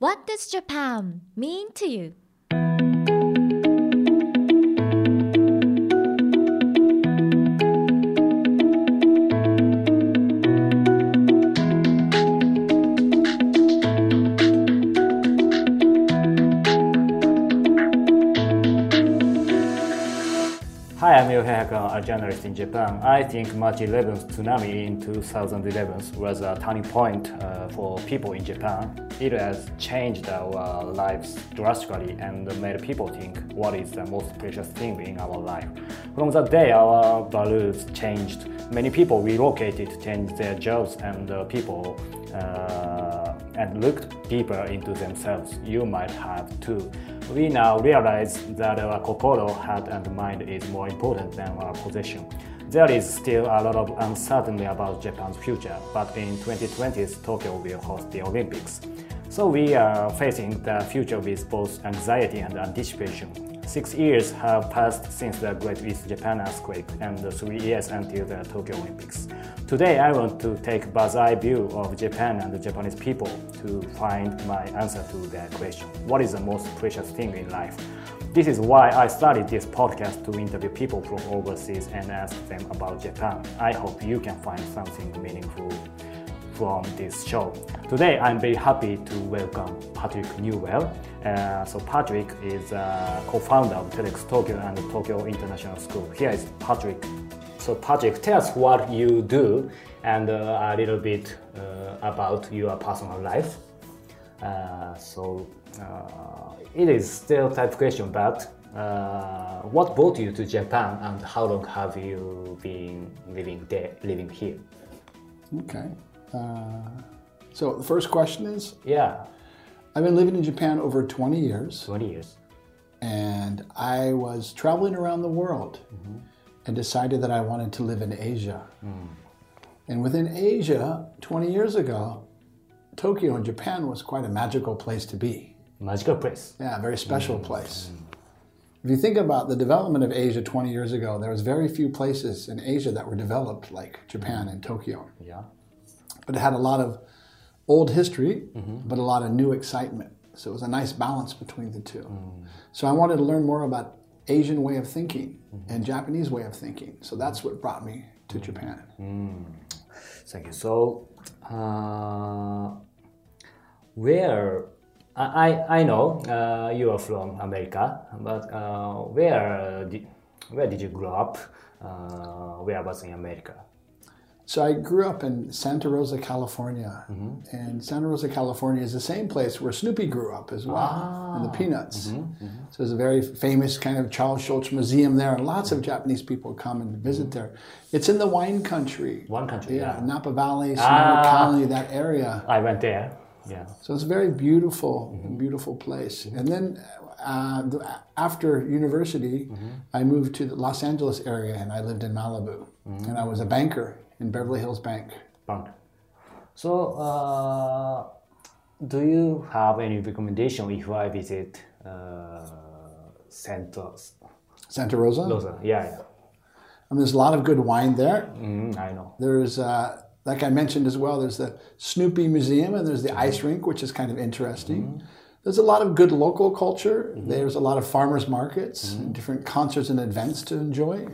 What does Japan mean to you? Yohei a journalist in Japan. I think March 11th tsunami in 2011 was a turning point uh, for people in Japan. It has changed our lives drastically and made people think what is the most precious thing in our life. From that day, our values changed. Many people relocated, changed their jobs, and uh, people uh, and looked deeper into themselves. You might have too. We now realize that our kokoro, heart, and mind is more important than our possession. There is still a lot of uncertainty about Japan's future, but in 2020, Tokyo will host the Olympics. So we are facing the future with both anxiety and anticipation. Six years have passed since the Great East Japan earthquake and three years until the Tokyo Olympics. Today I want to take bird's eye view of Japan and the Japanese people to find my answer to that question. What is the most precious thing in life? This is why I started this podcast to interview people from overseas and ask them about Japan. I hope you can find something meaningful from this show. Today, I'm very happy to welcome Patrick Newell. Uh, so Patrick is a co-founder of TEDx Tokyo and Tokyo International School. Here is Patrick. So Patrick, tell us what you do and uh, a little bit uh, about your personal life. Uh, so uh, it is still type question, but uh, what brought you to Japan and how long have you been living there, living here? Okay. Uh, so the first question is Yeah, I've been living in Japan over 20 years, 20 years. and I was traveling around the world Mm-hmm. and decided that I wanted to live in Asia. Mm. And within Asia, 20 years ago, Tokyo in Japan was quite a magical place to be. Magical place. Yeah, a very special Mm. place. If you think about the development of Asia 20 years ago, there was very few places in Asia that were developed like Japan and Tokyo. Yeah. But it had a lot of old history, Mm-hmm. but a lot of new excitement. So it was a nice balance between the two. Mm. So I wanted to learn more about Asian way of thinking Mm-hmm. and Japanese way of thinking. So that's what brought me to Mm. Japan. Thank you. So, uh, where I, I know uh, you are from America, but uh, where did, where did you grow up? Uh, where was in America? So I grew up in Santa Rosa, California. Mm-hmm. And Santa Rosa, California is the same place where Snoopy grew up as well, and the Ah. Peanuts. Mm-hmm. So there's a very famous kind of Charles Schulz Museum there, and lots of Japanese people come and visit there. It's in the wine country. Mm-hmm. One country. Yeah, Yeah. Napa Valley, Sonoma Ah. County, that area. I went there. Yeah. So it's a very beautiful, Mm-hmm. beautiful place. And then uh, after university, Mm-hmm. I moved to the Los Angeles area and I lived in Malibu. Mm-hmm. And I was a banker in Beverly Hills Bank. Bank. So, uh, do you have any recommendation if I visit uh, Santa Santa Rosa. Rosa? Yeah, yeah. I mean, there's a lot of good wine there. Mm, I know. There's, uh, like I mentioned as well, there's the Snoopy Museum and there's the ice rink, which is kind of interesting. There's a lot of good local culture. There's a lot of farmers markets and different concerts and events to enjoy.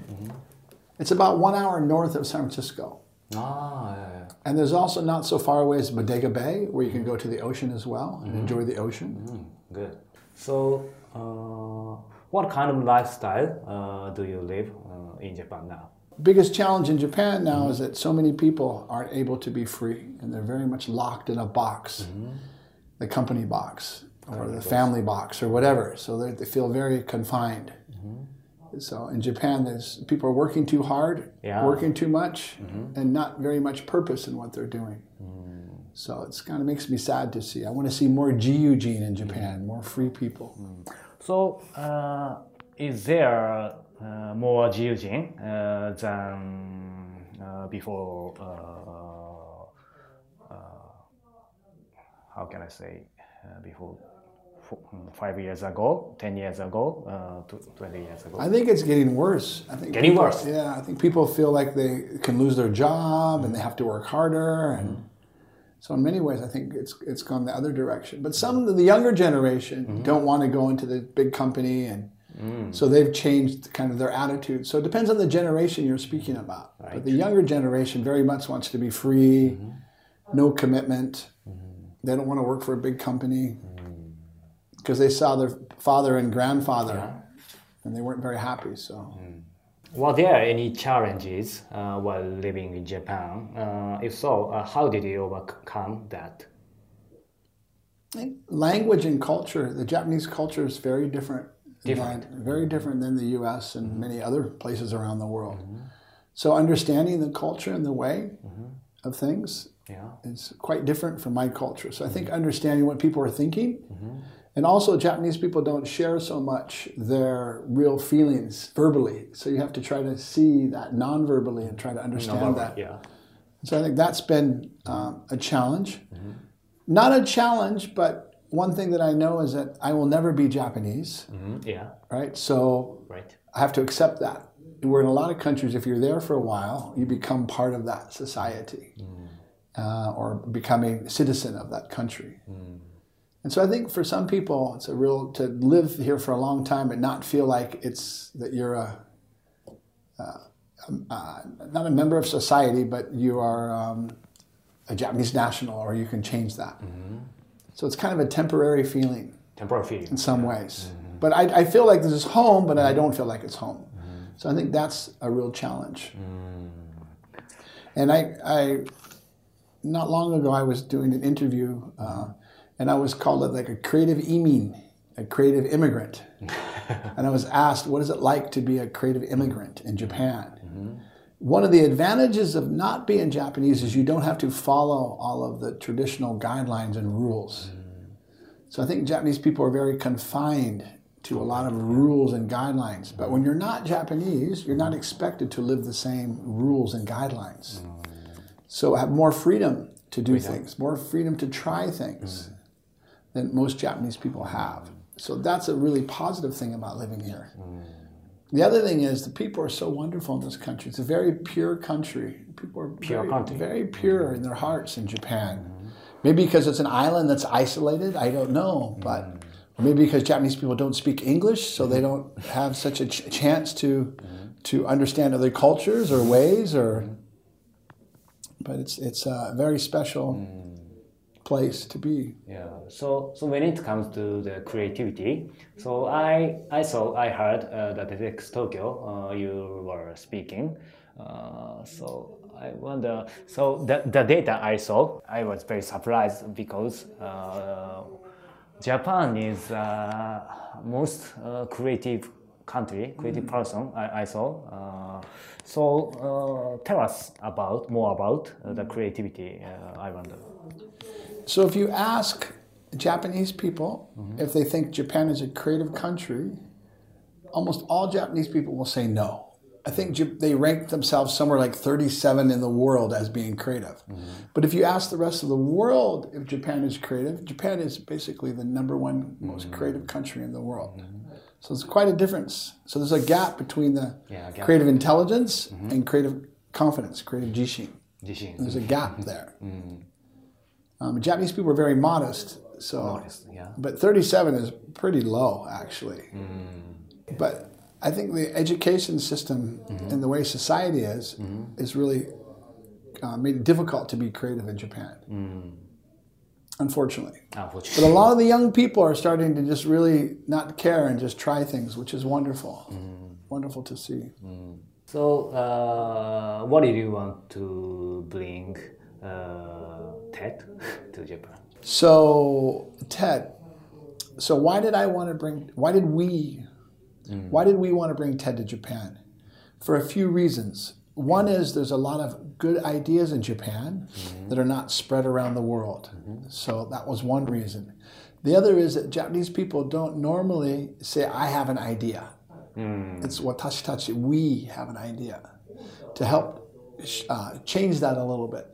It's about one hour north of San Francisco. Ah, yeah, yeah. And there's also not so far away as Bodega Bay, where you can go to the ocean as well and enjoy the ocean. Good. So, uh, what kind of lifestyle uh, do you live uh, in Japan now? Biggest challenge in Japan now is that so many people aren't able to be free, and they're very much locked in a box, the company box or the family box or whatever. So they they feel very confined. So in Japan, there's people are working too hard, Yeah. working too much, and not very much purpose in what they're doing. So it's kind of makes me sad to see. I want to see more Jiyu-jin in Japan, more free people. So, uh, is there uh, more Jiujin uh, than uh, before? Uh, uh, how can I say? Uh, before fo- mm, Mm, five years ago, ten years ago, uh, twenty years ago. I think it's getting worse. I think Getting people- worse. Yeah, I think people feel like they can lose their job and they have to work harder, and mm-hmm. So in many ways, I think it's it's gone the other direction. But some of the younger generation mm-hmm. don't want to go into the big company, and mm. so they've changed kind of their attitude. So it depends on the generation you're speaking about. But the younger generation very much wants to be free, mm-hmm. no commitment. They don't want to work for a big company because they saw their father and grandfather, and they weren't very happy. So. Mm. Were there any challenges uh, while living in Japan? Uh, if so, uh, how did you overcome that? language and culture, the Japanese culture is very different. Different. than- very mm-hmm. different than the U.S. and mm-hmm. many other places around the world. Mm-hmm. So understanding the culture and the way of things Yeah. is quite different from my culture. So I think understanding what people are thinking, and also Japanese people don't share so much their real feelings verbally. So you have to try to see that non-verbally and try to understand that. Yeah. So I think that's been um, a challenge. Not a challenge, but one thing that I know is that I will never be Japanese, Mhm. Yeah. right? So Right. I have to accept that. Where in a lot of countries, if you're there for a while, you become part of that society uh, or become a citizen of that country. And so I think for some people, it's a real to live here for a long time and not feel like it's that you're a, uh, um, uh, not a member of society, but you are um, a Japanese national, or you can change that. So it's kind of a temporary feeling Temporary feeling. in some ways. But I, I feel like this is home, but I don't feel like it's home. So I think that's a real challenge. And I, I, not long ago, I was doing an interview, uh, and I was called it like a creative imin, a creative immigrant. and I was asked, what is it like to be a creative immigrant in Japan? Mm-hmm. One of the advantages of not being Japanese is you don't have to follow all of the traditional guidelines and rules. Mm-hmm. So I think Japanese people are very confined to a lot of rules and guidelines. But when mm-hmm. you're not Japanese, you're not expected to live the same rules and guidelines. So have more freedom to do things, more freedom to try things than most Japanese people have. So that's a really positive thing about living here. The other thing is the people are so wonderful in this country. It's a very pure country. People are Pure very, country. very pure in their hearts in Japan. Maybe because it's an island that's isolated, I don't know, but maybe because Japanese people don't speak English, so they don't have such a ch- chance to to understand other cultures or ways, or. But it's it's a very special place to be. Yeah. So so when it comes to the creativity, so I I saw I heard uh, that TEDx Tokyo uh, you were speaking. Uh, so I wonder. So the the data I saw, I was very surprised because. Uh, Japan is uh, most uh, creative country, creative person I, I saw. Uh, so uh, tell us about more about uh, the creativity. Uh, I wonder. So if you ask Japanese people if they think Japan is a creative country, almost all Japanese people will say no. I think they rank themselves somewhere like 37 in the world as being creative. But if you ask the rest of the world if Japan is creative, Japan is basically the number one most creative country in the world. So it's quite a difference. So there's a gap between the Yeah, gap. creative intelligence mm-hmm. and creative confidence, creative jishin. Jishin. There's a gap there. Mm-hmm. Um, Japanese people are very modest, so Modest, yeah. but 37 is pretty low actually. Mm. But I think the education system mm-hmm. and the way society is is really uh, made it difficult to be creative in Japan. Mm. Unfortunately. But a lot of the young people are starting to just really not care and just try things, which is wonderful. Wonderful to see. So, uh, what did you want to bring uh, TED to Japan? So Ted, so why did I want to bring? Why did we? Why did we want to bring Ted to Japan? For a few reasons. One is there's a lot of good ideas in Japan that are not spread around the world. So that was one reason. The other is that Japanese people don't normally say, "I have an idea." It's watashi tachi. We have an idea to help uh, change that a little bit,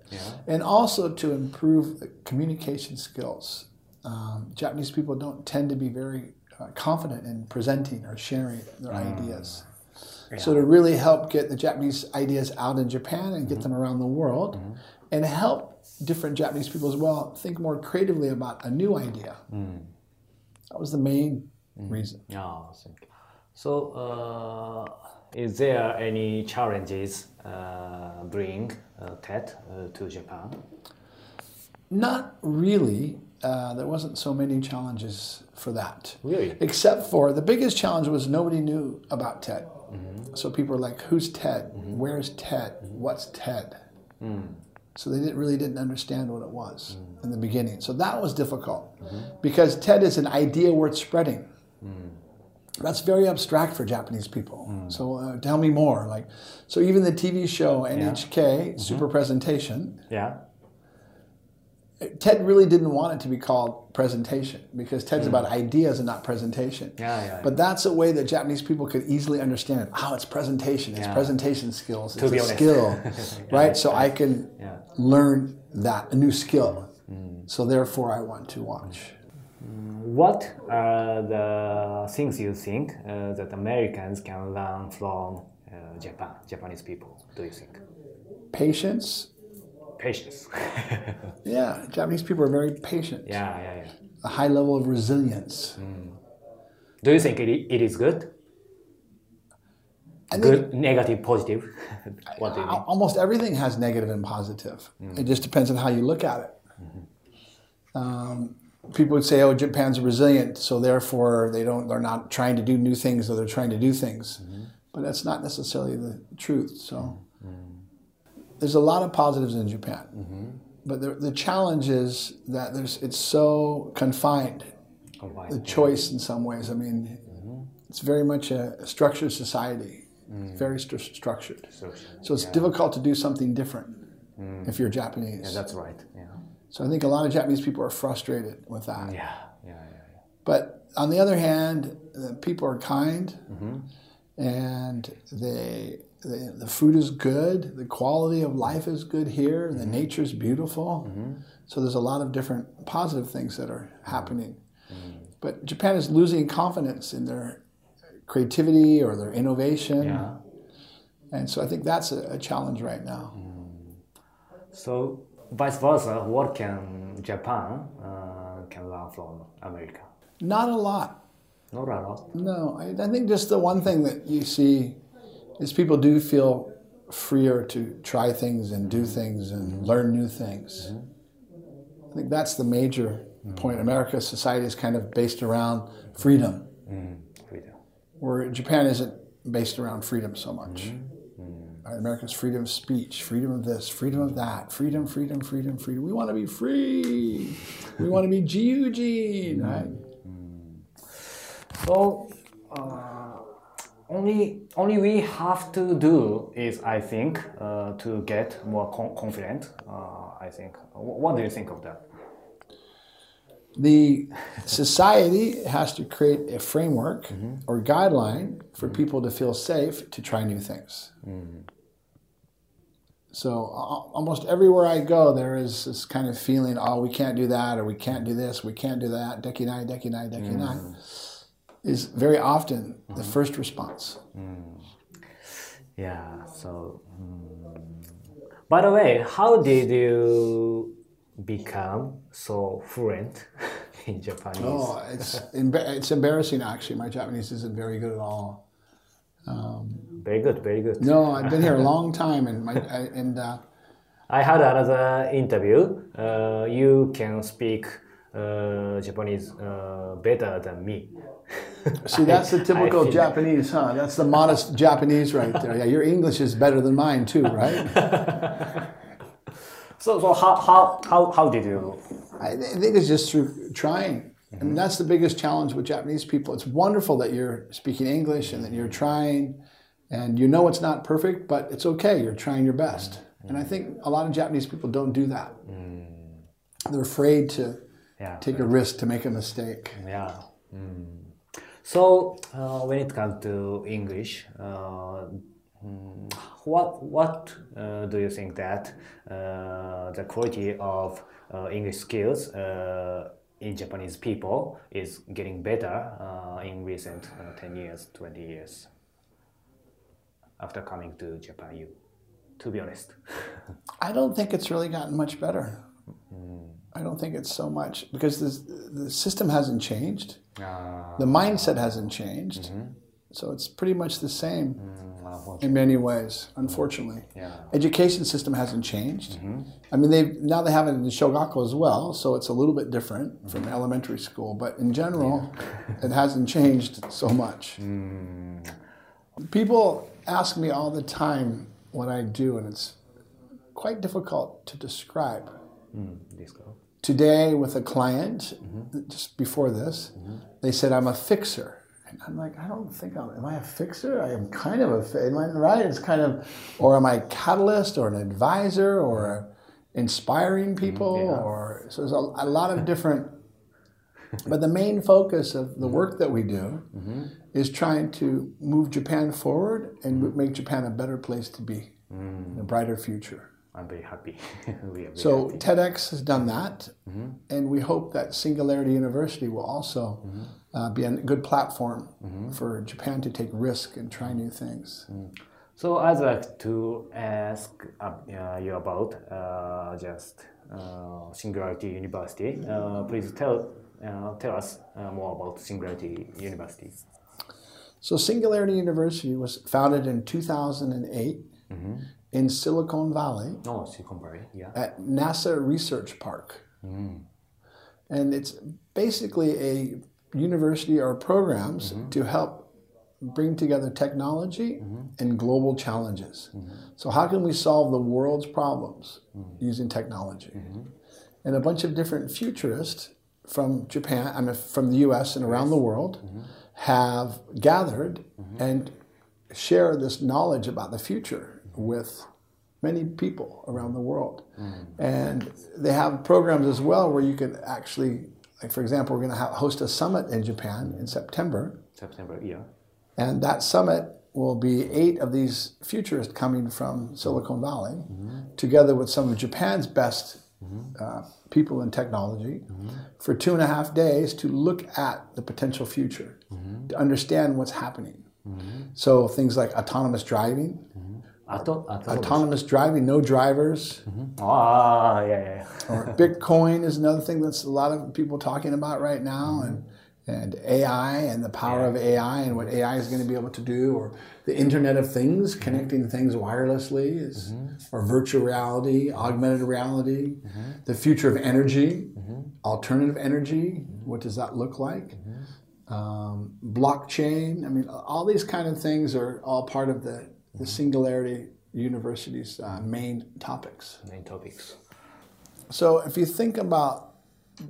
and also to improve the communication skills. Um, Japanese people don't tend to be very uh, confident in presenting or sharing their ideas. So to really help get the Japanese ideas out in Japan and get them around the world, and help different Japanese people as well think more creatively about a new idea. That was the main reason. Yeah. So, uh, is there any challenges uh, bring uh, TED uh, to Japan? Not really. Uh, there wasn't so many challenges for that. Really? Except for the biggest challenge was nobody knew about TED. Mm-hmm. So people were like, "Who's TED? Mm-hmm. Where's TED? Mm-hmm. What's TED?" Mm. So they didn't, really didn't understand what it was mm. in the beginning. So that was difficult because TED is an idea worth spreading. Mm. That's very abstract for Japanese people. So uh, tell me more. Like, so even the TV show NHK Super Presentation, Yeah. Ted really didn't want it to be called presentation because Ted's about ideas and not presentation. Yeah, yeah, But that's a way that Japanese people could easily understand it. Oh, it's presentation. It's Yeah. presentation skills. It's be a skill, right? So I can Yeah. Learn that a new skill. So therefore, I want to watch. What are the things you think uh, that Americans can learn from uh, Japan, Japanese people? Do you think? Patience. Patience. Yeah, Japanese people are very patient. yeah, yeah, yeah. A high level of resilience. Mm. Do you think it, it is good? I think Good, negative, positive? what do you mean? Almost everything has negative and positive. Mm. It just depends on how you look at it. Mm-hmm. Um, people would say, "Oh, Japan's resilient, so therefore they don't. They're not trying to do new things, or they're trying to do things." Mm-hmm. But that's not necessarily the truth. So mm. There's a lot of positives in Japan, mm-hmm. but the, the challenge is that there's it's so confined. Oh, Combined. The choice, in some ways. I mean, mm-hmm. it's very much a structured society. It's very stru- structured. So, So it's difficult to do something different mm. if you're Japanese. Yeah, that's right. Yeah. so I think a lot of Japanese people are frustrated with that. Yeah, yeah, yeah. But on the other hand, the people are kind, mm-hmm. and they, they the food is good. The quality of life is good here. The mm-hmm. nature is beautiful. Mm-hmm. So there's a lot of different positive things that are mm-hmm. happening. But Japan is losing confidence in their creativity or their innovation. Yeah. And so I think that's a, a challenge right now. Mm. So, vice versa, what can Japan uh, can learn from America? Not a lot. Not a lot. No, I, I think just the one thing that you see is people do feel freer to try things and do things and learn new things. Mm-hmm. I think that's the major point. America's society is kind of based around freedom, mm-hmm. Freedom. where Japan isn't based around freedom so much. Mm-hmm. Right, America's freedom of speech, freedom of this, freedom of that, freedom, freedom, freedom, freedom. We want to be free. We want to be Jiujin, right? So, uh, only only we have to do is, I think, uh, to get more con- confident. Uh, I think. Wh- What do you think of that? the society has to create a framework or guideline for people to feel safe to try new things. So al- almost everywhere I go, there is this kind of feeling, oh, we can't do that, or we can't do this, we can't do that. Dekinai, dekinai, dekinai is very often the first response. Yeah. So, mm. by the way, how did you become so fluent in Japanese? Oh, it's it's embarrassing actually. My Japanese isn't very good at all. Very good. Very good. No, I've been here a long time, and my I, and. Uh, I had another interview. Uh, you can speak uh, Japanese uh, better than me. See, that's the typical Japanese, huh? That's the modest Japanese right there. Yeah, your English is better than mine too, right? So, so how, how, how, how did you? I think it's just through trying. I mean, mm-hmm. that's the biggest challenge with Japanese people. It's wonderful that you're speaking English and that you're trying, and you know it's not perfect, but it's okay. You're trying your best. Mm-hmm. And I think a lot of Japanese people don't do that. Mm. They're afraid to Yeah. take a risk to make a mistake. Yeah. Mm. Mm. So uh, when it comes to English, uh, mm, what what uh, do you think that uh, the quality of uh, English skills uh, in Japanese people is getting better uh, in recent uh, ten years, twenty years after coming to Japan? You to be honest. I don't think it's really gotten much better. I don't think it's so much because the, the system hasn't changed, uh, the mindset hasn't changed. Mm-hmm. So it's pretty much the same mm, unfortunately. in many ways, unfortunately. Mm, yeah. Education system hasn't changed. Mm-hmm. I mean, they now they have it in the shogaku as well, so it's a little bit different mm-hmm. from elementary school. But in general, it hasn't changed so much. Mm. People ask me all the time what I do, and it's quite difficult to describe. Mm. Today, with a client, mm-hmm. just before this, mm-hmm. they said I'm a fixer. And I'm like, I don't think I'm. Am I a fixer? I am kind of a. Am I right? It's kind of, or am I a catalyst or an advisor or inspiring mm-hmm. people or so there's a, a lot of different. But the main focus of the work that we do is trying to move Japan forward and make Japan a better place to be, mm. a brighter future. I'm very happy. we are very So happy. TEDx has done that, and we hope that Singularity University will also uh, be a good platform for Japan to take risk and try new things. So I'd like to ask uh, uh, you about uh, just uh, Singularity University. Uh, please tell uh, tell us uh, more about Singularity University. So Singularity University was founded in 2008 in Silicon Valley Oh, Silicon Valley. Yeah. at NASA Research Park. Mm. And it's basically a university or programs mm-hmm. to help bring together technology mm-hmm. and global challenges. Mm-hmm. So, how can we solve the world's problems mm. using technology? And a bunch of different futurists from Japan, I mean, from the US and around the world have gathered and share this knowledge about the future with many people around the world. Mm. And they have programs as well where you can actually, like for example, we're going to host a summit in Japan in September. September. Yeah. And that summit will be eight of these futurists coming from Silicon Valley, mm-hmm. together with some of Japan's best mm-hmm. uh, people in technology, mm-hmm. for two and a half days to look at the potential future, to understand what's happening. So things like autonomous driving, Auto, auto, autonomous driving, no drivers, mm-hmm. Ah, yeah, yeah. or Bitcoin is another thing that's a lot of people talking about right now, mm-hmm. and and AI and the power of AI and what AI is going to be able to do, or the Internet of Things, mm-hmm. connecting things wirelessly, is, or virtual reality, augmented reality, the future of energy, alternative energy. What does that look like? Um, blockchain. I mean, all these kind of things are all part of the the Singularity University's uh, main topics. Main topics. So if you think about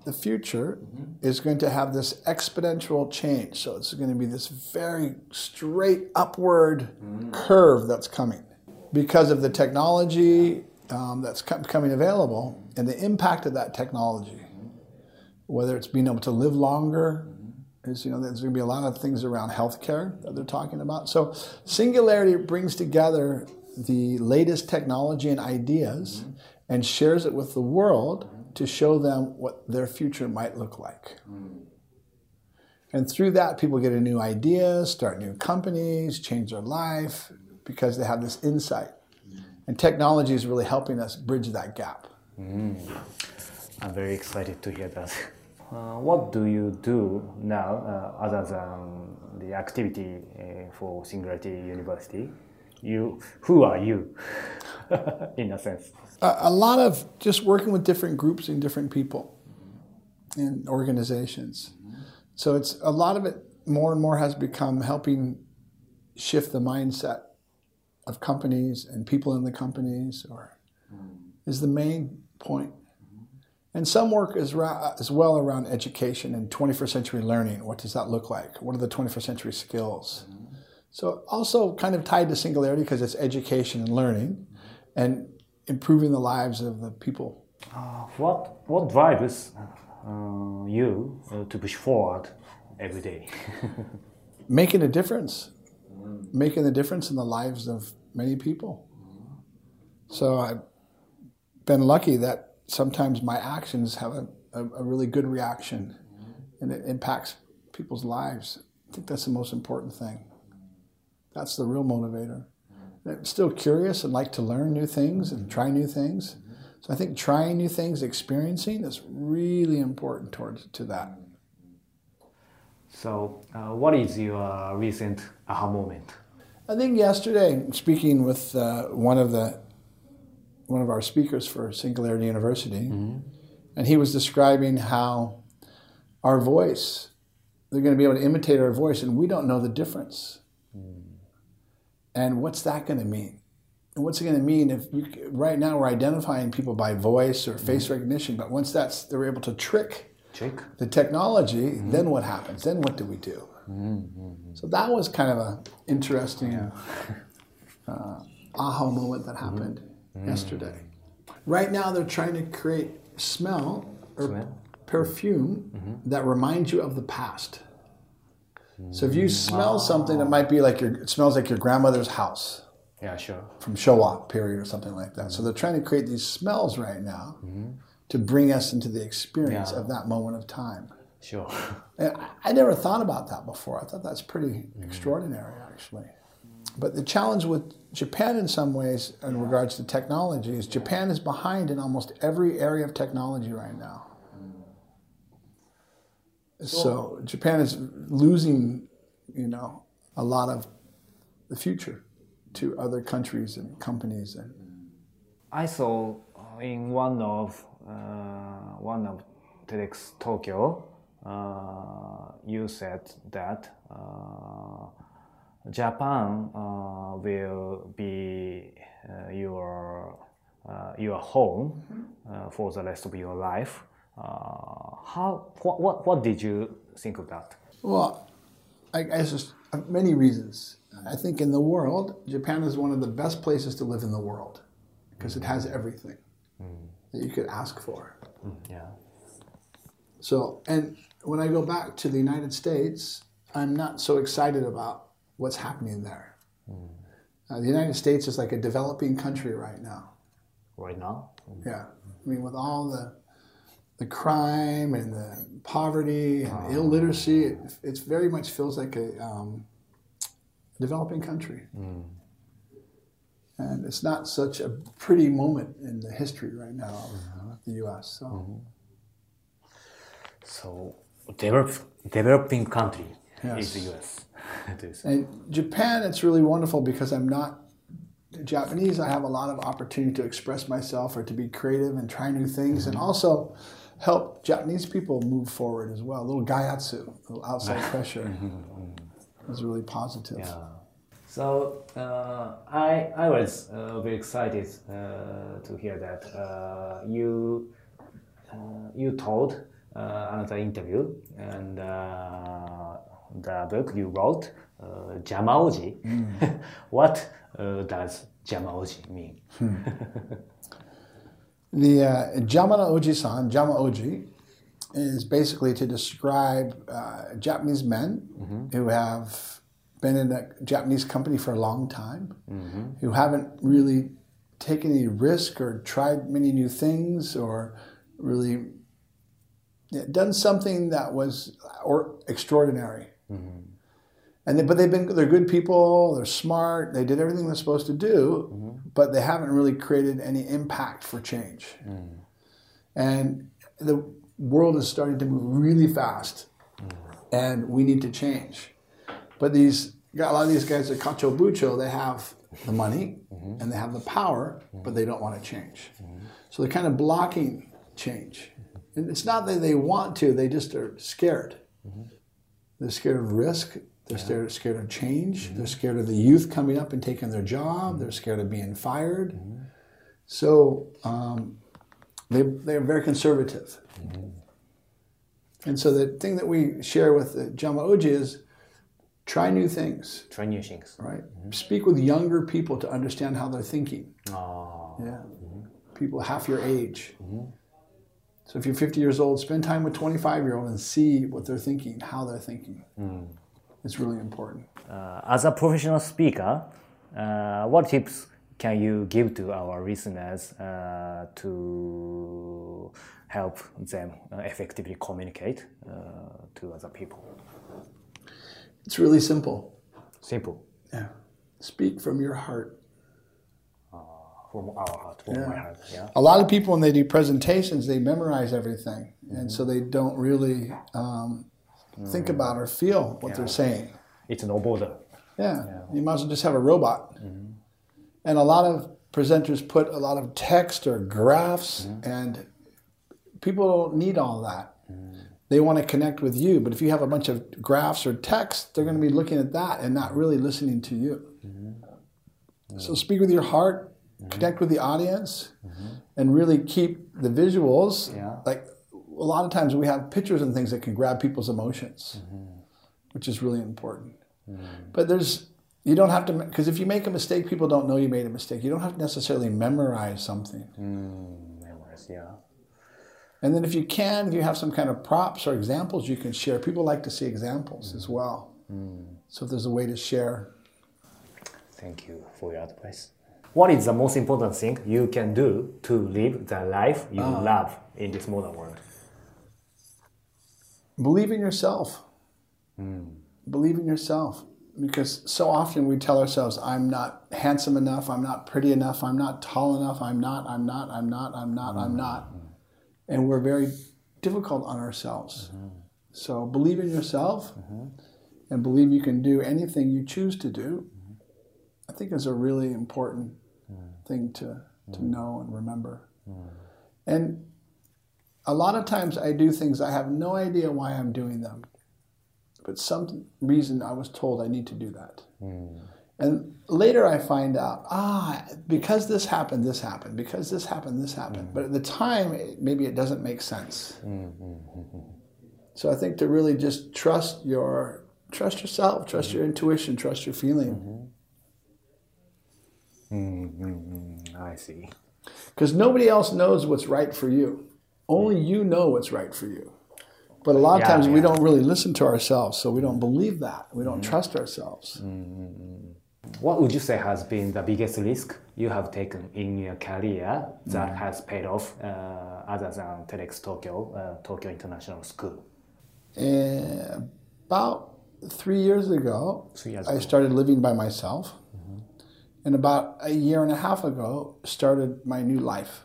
the future is going to have this exponential change. So it's going to be this very straight upward curve that's coming because of the technology um, that's becoming available and the impact of that technology. Whether it's being able to live longer, is you know there's going to be a lot of things around healthcare that they're talking about. So Singularity brings together the latest technology and ideas and shares it with the world to show them what their future might look like. And through that, people get a new idea, start new companies, change their life because they have this insight. And technology is really helping us bridge that gap. Mm. I'm very excited to hear that. Uh, what do you do now uh, other than the activity uh, for Singularity University? You, who are you, in a sense? a, a lot of just working with different groups and different people and organizations. So it's a lot of it more and more has become helping shift the mindset of companies and people in the companies or is the main point. And some work is ra- as well around education and 21st century learning. What does that look like? What are the 21st century skills? So also kind of tied to singularity because it's education and learning and improving the lives of the people. Uh, what what drives uh, you uh, to push forward every day? Making a difference, making a difference in the lives of many people. So I've been lucky that sometimes my actions have a, a, a really good reaction and it impacts people's lives. I think that's the most important thing. That's the real motivator. I'm still curious and like to learn new things and try new things. So I think trying new things, experiencing is really important towards to that. So, uh, what is your recent aha moment? I think yesterday, speaking with uh, one of the one of our speakers for Singularity University, mm-hmm. and he was describing how our voice, they're going to be able to imitate our voice, and we don't know the difference. Mm. And what's that going to mean? And what's it going to mean if you, right now we're identifying people by voice or face mm-hmm. recognition, but once that's they're able to trick Check. the technology, mm-hmm. then what happens? Then what do we do? So that was kind of an interesting uh, aha moment that happened Mm. yesterday. Right now, they're trying to create smell or Smell. perfume mm-hmm. that reminds you of the past. So if you mm. smell something, it might be like your it smells like your grandmother's house Yeah, sure. from Showa period or something like that. So mm. they're trying to create these smells right now mm-hmm. to bring us into the experience Yeah. of that moment of time. Sure. And I- I never thought about that before. I thought that's pretty extraordinary, actually. But the challenge with Japan, in some ways, in regards to technology, is Japan is behind in almost every area of technology right now. So Japan is losing, you know, a lot of the future to other countries and companies. And I saw in one of uh, one of TEDx Tokyo, uh, you said that uh, Japan uh, will be uh, your uh, your home uh, for the rest of your life. Uh, how what, what what did you think of that? Well, I guess there's many reasons. I think in the world, Japan is one of the best places to live in the world because it has everything that you could ask for. Yeah. So, and when I go back to the United States, I'm not so excited about what's happening there. Hmm. Uh, the United States is like a developing country right now. Right now. Yeah, I mean, with all the the crime and the poverty and ah. illiteracy, it, it very much feels like a um, developing country. Hmm. And it's not such a pretty moment in the history right now of uh-huh. the U.S. So mm-hmm. So develop, developing country Yes. is the U.S. Do you? And Japan, it's really wonderful because I'm not Japanese. I have a lot of opportunity to express myself or to be creative and try new things, and also help Japanese people move forward as well. A little gaiatsu, a little outside pressure, is really positive. Yeah. So uh, I I was uh, very excited uh, to hear that uh, you uh, you told uh, another interview and uh, the book you wrote uh, Jamaoji. what uh, does Jamaoji mean? The uh, Jamana Oji-san, Jama Oji, is basically to describe uh, Japanese men who have been in a Japanese company for a long time, who haven't really taken any risk or tried many new things or really done something that was or extraordinary. Mm-hmm. And they, but they've been they're good people. They're smart. They did everything they're supposed to do, mm-hmm. but they haven't really created any impact for change. Mm. And the world is starting to move really fast, mm-hmm. and we need to change. But these got a lot of these guys at Kacho Bucho, they have the money and they have the power, but they don't want to change. So they're kind of blocking change. And it's not that they want to; they just are scared. They're scared of risk. They're scared, scared of change. Mm-hmm. They're scared of the youth coming up and taking their job. Mm-hmm. They're scared of being fired. Mm-hmm. So um, they, they're very conservative. And so the thing that we share with uh, the Jama Oji is try new things, Try new things. right? Speak with younger people to understand how they're thinking. Oh, Yeah. People half your age. So if you're 50 years old, spend time with 25 year old and see what they're thinking, how they're thinking. It's really important. uh, as a professional speaker, uh, what tips can you give to our listeners uh, to help them uh, effectively communicate uh, to other people? It's really simple. Simple. Yeah. Speak from your heart. From uh, our heart, from my heart. Yeah. A lot of people, when they do presentations, they memorize everything, and so they don't really um, think mm. about or feel what they're saying. It's no border. Yeah. you might as well just have a robot. Mm-hmm. And a lot of presenters put a lot of text or graphs, mm-hmm. and people don't need all that. Mm. They want to connect with you, but if you have a bunch of graphs or text, they're going to be looking at that and not really listening to you. Mm-hmm. So mm. speak with your heart, Mm-hmm. connect with the audience, mm-hmm. and really keep the visuals. Yeah. Like a lot of times we have pictures and things that can grab people's emotions, mm-hmm. which is really important. But there's you don't have to because if you make a mistake, people don't know you made a mistake. You don't have to necessarily memorize something. Mm, Memories, yeah. And then if you can, if you have some kind of props or examples you can share. People like to see examples as well. Mm. So if there's a way to share, Thank you for your advice. What is the most important thing you can do to live the life you ah. love in this modern world? believe in yourself. Hmm. Believe in yourself. Because so often we tell ourselves, I'm not handsome enough, I'm not pretty enough, I'm not tall enough, I'm not, I'm not, I'm not, I'm not, I'm not. Hmm. And we're very difficult on ourselves. Hmm. So believe in yourself and believe you can do anything you choose to do. I think is a really important thing to, to mm. know and remember. Mm. And a lot of times I do things I have no idea why I'm doing them, but some reason I was told I need to do that. Mm. And later I find out, ah, because this happened, this happened. Because this happened, this happened. But at the time, it, maybe it doesn't make sense. So I think to really just trust your, trust yourself, trust your intuition, trust your feeling. Mm-hmm. Mm-hmm. I see. Because nobody else knows what's right for you. Only you know what's right for you. But a lot of Yeah, times we don't really listen to ourselves, so we don't believe that. We don't mm-hmm. trust ourselves. Mm-hmm. What would you say has been the biggest risk you have taken in your career that has paid off uh, other than TEDx Tokyo, uh, Tokyo International School? And about three years ago, Three years I ago. started living by myself. And about a year and a half ago, started my new life.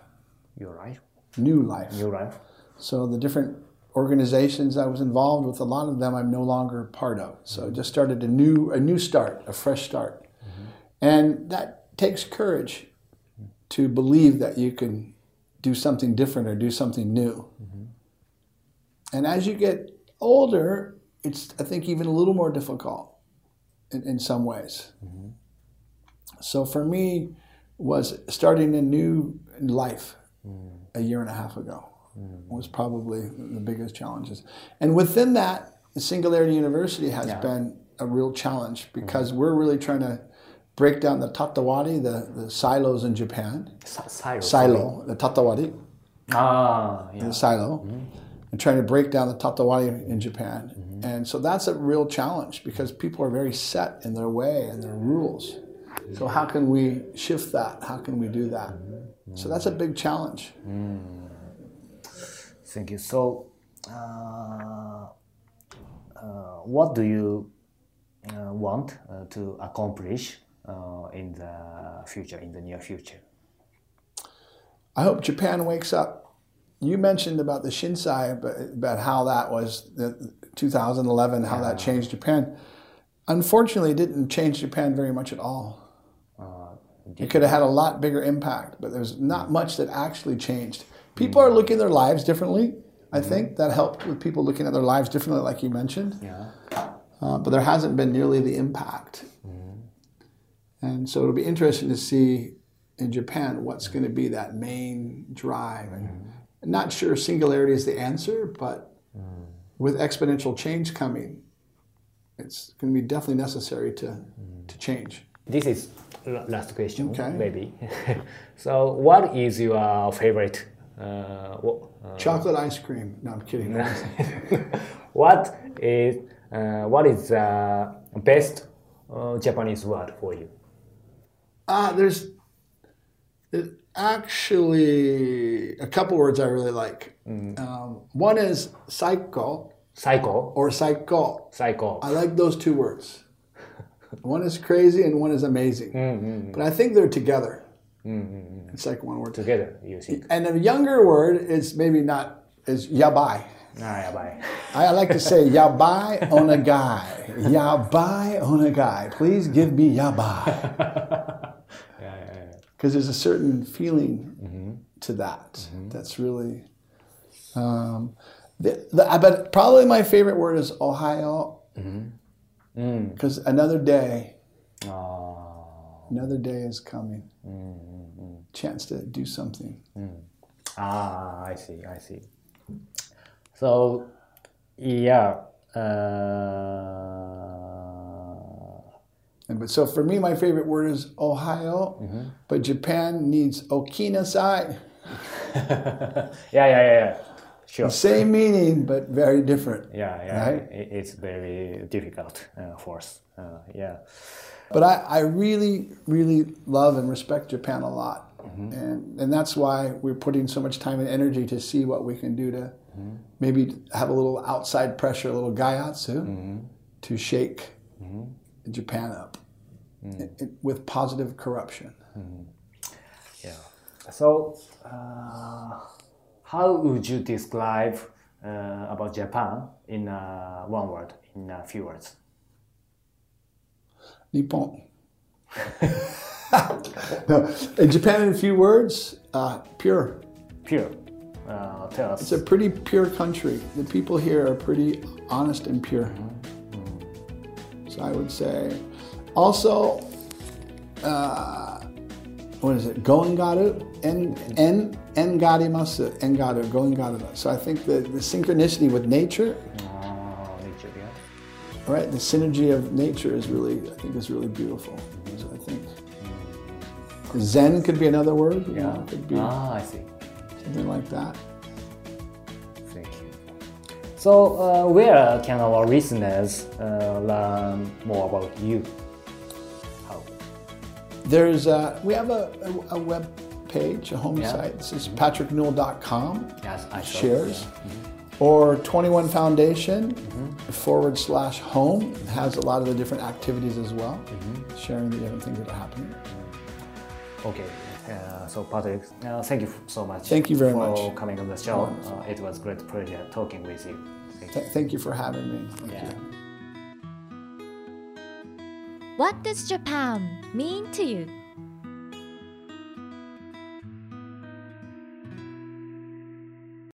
Your life? New life. Your life? So the different organizations I was involved with, a lot of them I'm no longer part of. So I just started a new a new start, a fresh start. Mm-hmm. And that takes courage to believe that you can do something different or do something new. Mm-hmm. And as you get older, it's I think even a little more difficult in, in some ways. So for me was starting a new life mm. a year and a half ago mm. was probably the biggest challenges. And within that, Singularity University has been a real challenge mm. because we're really trying to break down the tatawari, the, the silos in Japan. Si- Silo. Silo, the tatawari, Ah, yeah. the silo, mm-hmm. and trying to break down the tatawari in Japan. Mm-hmm. And so that's a real challenge because people are very set in their way and their rules. So how can we shift that? How can we do that? So that's a big challenge. Thank you. So, uh, uh, what do you uh, want uh, to accomplish uh, in the future, in the near future? I hope Japan wakes up. You mentioned about the Shinsai, but about how that was the 2011, how that changed Japan. Unfortunately, it didn't change Japan very much at all. It could have had a lot bigger impact, but there's not mm. much that actually changed. People are looking at their lives differently. I mm-hmm. think that helped with people looking at their lives differently, like you mentioned. Yeah. Uh, but there hasn't been nearly the impact. Mm-hmm. And so it'll be interesting to see in Japan what's mm-hmm. going to be that main drive. And I'm not sure singularity is the answer, but mm. with exponential change coming, it's going to be definitely necessary to, mm. to change. This is last question, Okay. maybe. so, what is your favorite? Uh, uh, Chocolate ice cream. No, I'm kidding. what is uh, what is the best uh, Japanese word for you? Uh, there's actually a couple words I really like. Um, one is psycho Psycho. or psycho. Psycho. I like those two words. One is crazy and one is amazing. Mm, mm, mm. But I think they're together. It's like one word. Together, you think. And a younger word is maybe not is yabai. Ah, bye. I like to say yabai on a guy. Yabai on a guy. Please give me yabai. Yeah, yeah, yeah. Because there's a certain feeling mm-hmm. to that. Mm-hmm. That's really. Um, the, the, I bet probably my favorite word is Ohio. Mm-hmm. Because another day, Ah, another day is coming. Chance to do something. ah, I see, I see. So, yeah. Uh, And but so for me, my favorite word is Ohayo, but Japan needs Okinasai. yeah, yeah, yeah, yeah. Sure. Same meaning, but very different. Yeah, yeah. Right? It's very difficult uh, for us. Uh, yeah. But I, I really, really love and respect Japan a lot. And, and that's why we're putting so much time and energy to see what we can do to maybe have a little outside pressure, a little gaiatsu, to shake Japan up it- it- with positive corruption. Yeah. So, uh, how would you describe uh, about Japan in uh, one word, in a few words? Nippon. no, in Japan, in a few words, uh, pure. Pure. Uh, tell us. It's a pretty pure country. The people here are pretty honest and pure. So I would say, also, uh, what is it? Goengaru, en en engarimasu, engaru, goengaru. So I think the, the synchronicity with nature, Ah, nature, yeah. right? The synergy of nature is really, I think, is really beautiful. So I think Zen could be another word. Know, Yeah. it could be Ah, I see. something like that. Thank you. So, uh, where can our listeners uh, learn more about you? There's uh, we have a, a, a web page, a home Yeah. site. This is patricknewell.com. Yes, I saw. shares. Yeah. Or 21 Foundation forward slash home It has a lot of the different activities as well, sharing the different things that are happening. Okay. Uh, so, Patrick, uh, thank you so much. Thank you very for much. For coming on the show. Uh, it was great pleasure talking with you. Thank you. Th- thank you for having me. Thank Yeah. you. What does Japan mean to you?